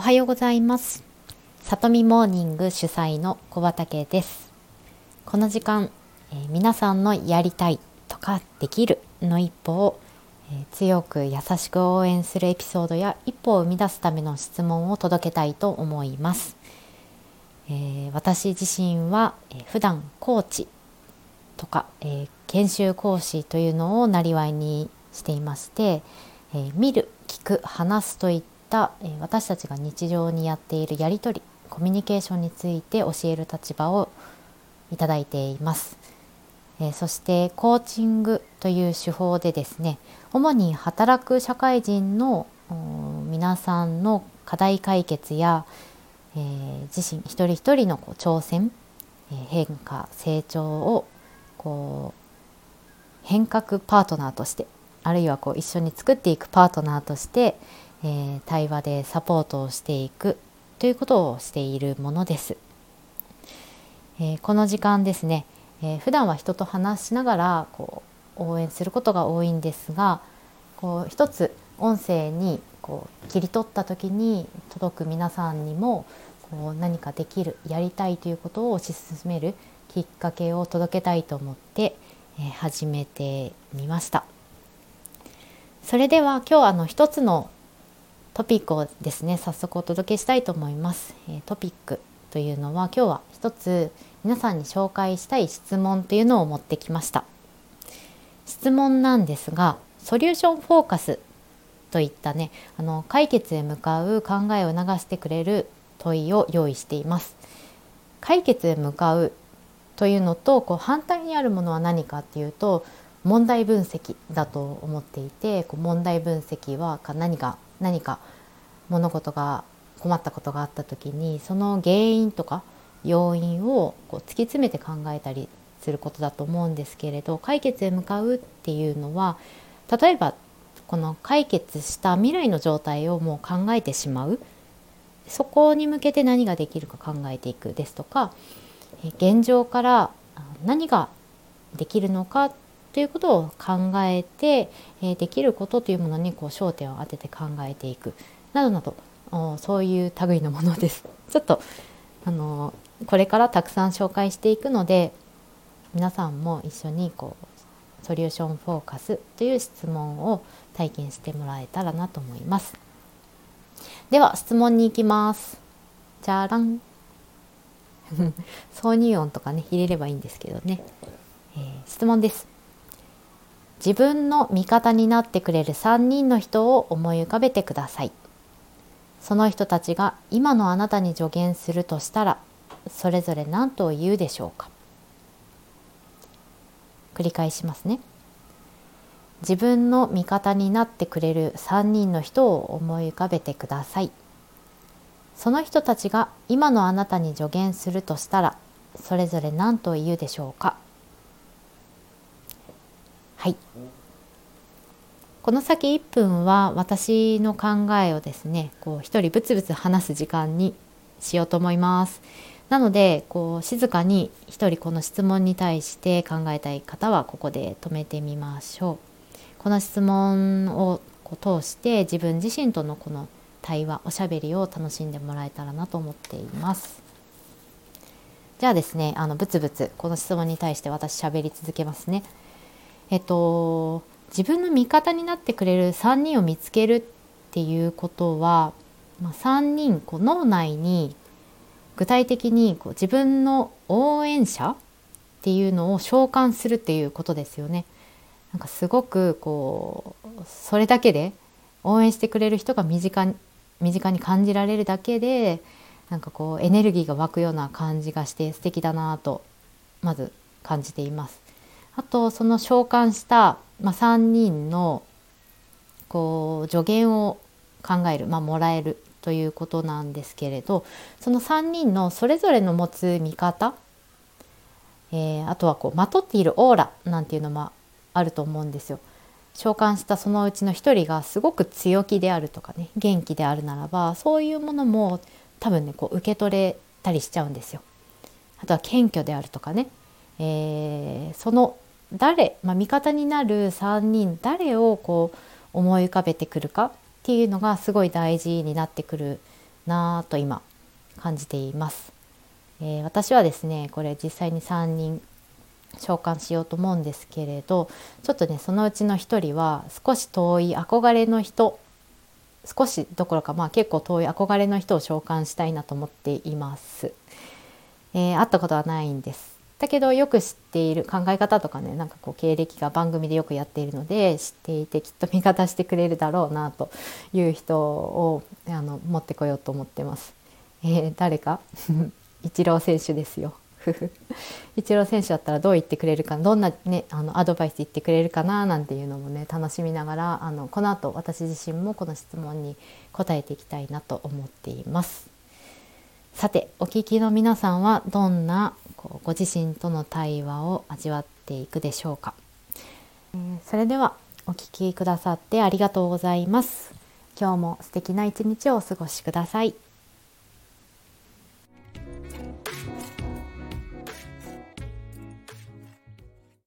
おはようございます。里見モーニング主催の小畑です。この時間、えー、皆さんのやりたいとかできるの一歩を、えー、強く優しく応援するエピソードや一歩を生み出すための質問を届けたいと思います、えー、私自身は、えー、普段コーチとか、え研修講師というのをなりわいにしていまして、え見る聞く話すといった、え私たちが日常にやっているやり取りコミュニケーションについて教える立場をいただいています。えそしてコーチングという手法でですね主に働く社会人の皆さんの課題解決や、えー、自身一人一人のこう挑戦、えー、変化成長をこう変革パートナーとしてあるいはこう一緒に作っていくパートナーとして、えー、対話でサポートをしていくということをしているものです。えー、この時間ですね、えー、普段は人と話しながらこう応援することが多いんですがこう一つ音声にこう切り取った時に届く皆さんにもこう何かできるやりたいということを推し進めるきっかけを届けたいと思って、えー、始めてみました。それでは今日あの一つのトピックをですね早速お届けしたいと思います。えトピックというのは今日は一つ皆さんに紹介したい質問というのを持ってきました。質問なんですがソリューションフォーカスといったねあの解決へ向かう考えを促してくれる問いを用意しています。解決へ向かうというのとこう反対にあるものは何かっていうと問題分析だと思っていてこう問題分析は何か何か物事が困ったことがあった時にその原因とか要因をこう突き詰めて考えたりすることだと思うんですけれど解決へ向かうっていうのは例えばこの解決した未来の状態をもう考えてしまう。そこに向けて何ができるか考えていくですとか現状から何ができるのかということを考えて、えできることというものにこう焦点を当てて考えていくなどなどそういう類のものです。ちょっとあのこれからたくさん紹介していくので皆さんも一緒にこうソリューションフォーカスという質問を体験してもらえたらなと思います。では質問に行きます。じゃらん。挿入音とかね入れればいいんですけどね。えー、質問です。自分の味方になってくれる3人の人を思い浮かべてください。その人たちが今のあなたに助言するとしたら、それぞれ何と言うでしょうか。繰り返しますね。自分の味方になってくれる3人の人を思い浮かべてください。その人たちが今のあなたに助言するとしたら、それぞれ何と言うでしょうか。はい。この先1分は私の考えをですねこう一人ブツブツ話す時間にしようと思います。なのでこう静かに一人この質問に対して考えたい方はここで止めてみましょう。この質問をこう通して自分自身とのこの対話おしゃべりを楽しんでもらえたらなと思っています。じゃあですねあのブツブツこの質問に対して私喋り続けますね。えっと、自分の味方になってくれる3人を見つけるっていうことは、まあ、3人こう脳内に具体的にこう自分の応援者っていうのを召喚するっていうことですよね。なんかすごくこうそれだけで応援してくれる人が身近に身近に感じられるだけでなんかこうエネルギーが湧くような感じがして素敵だなとまず感じています。あとその召喚した、まあ、3人のこう助言を考える、まあ、もらえるということなんですけれどその3人のそれぞれの持つ見方、えー、あとはこうまとっているオーラなんていうのもあると思うんですよ。召喚したそのうちの一人がすごく強気であるとかね元気であるならばそういうものも多分ねこう受け取れたりしちゃうんですよ。あとは謙虚であるとかねえー、その誰、まあ、味方になる3人誰をこう思い浮かべてくるかっていうのがすごい大事になってくるなぁと今感じています。えー、私はですねこれ実際に3人召喚しようと思うんですけれどちょっとねそのうちの1人は少し遠い憧れの人少しどころかまあ結構遠い憧れの人を召喚したいなと思っています。えー、会ったことはないんです。だけどよく知っている考え方とかねなんかこう経歴が番組でよくやっているので知っていてきっと味方してくれるだろうなという人をあの持ってこようと思ってます。えー、誰か？イチロー選手ですよ。イチロー選手だったらどう言ってくれるかどんな、ね、あのアドバイス言ってくれるかななんていうのもね楽しみながらあのこの後私自身もこの質問に答えていきたいなと思っています。さてお聞きの皆さんはどんなこうご自身との対話を味わっていくでしょうか、えー、それではお聞きくださってありがとうございます。今日も素敵な一日をお過ごしください。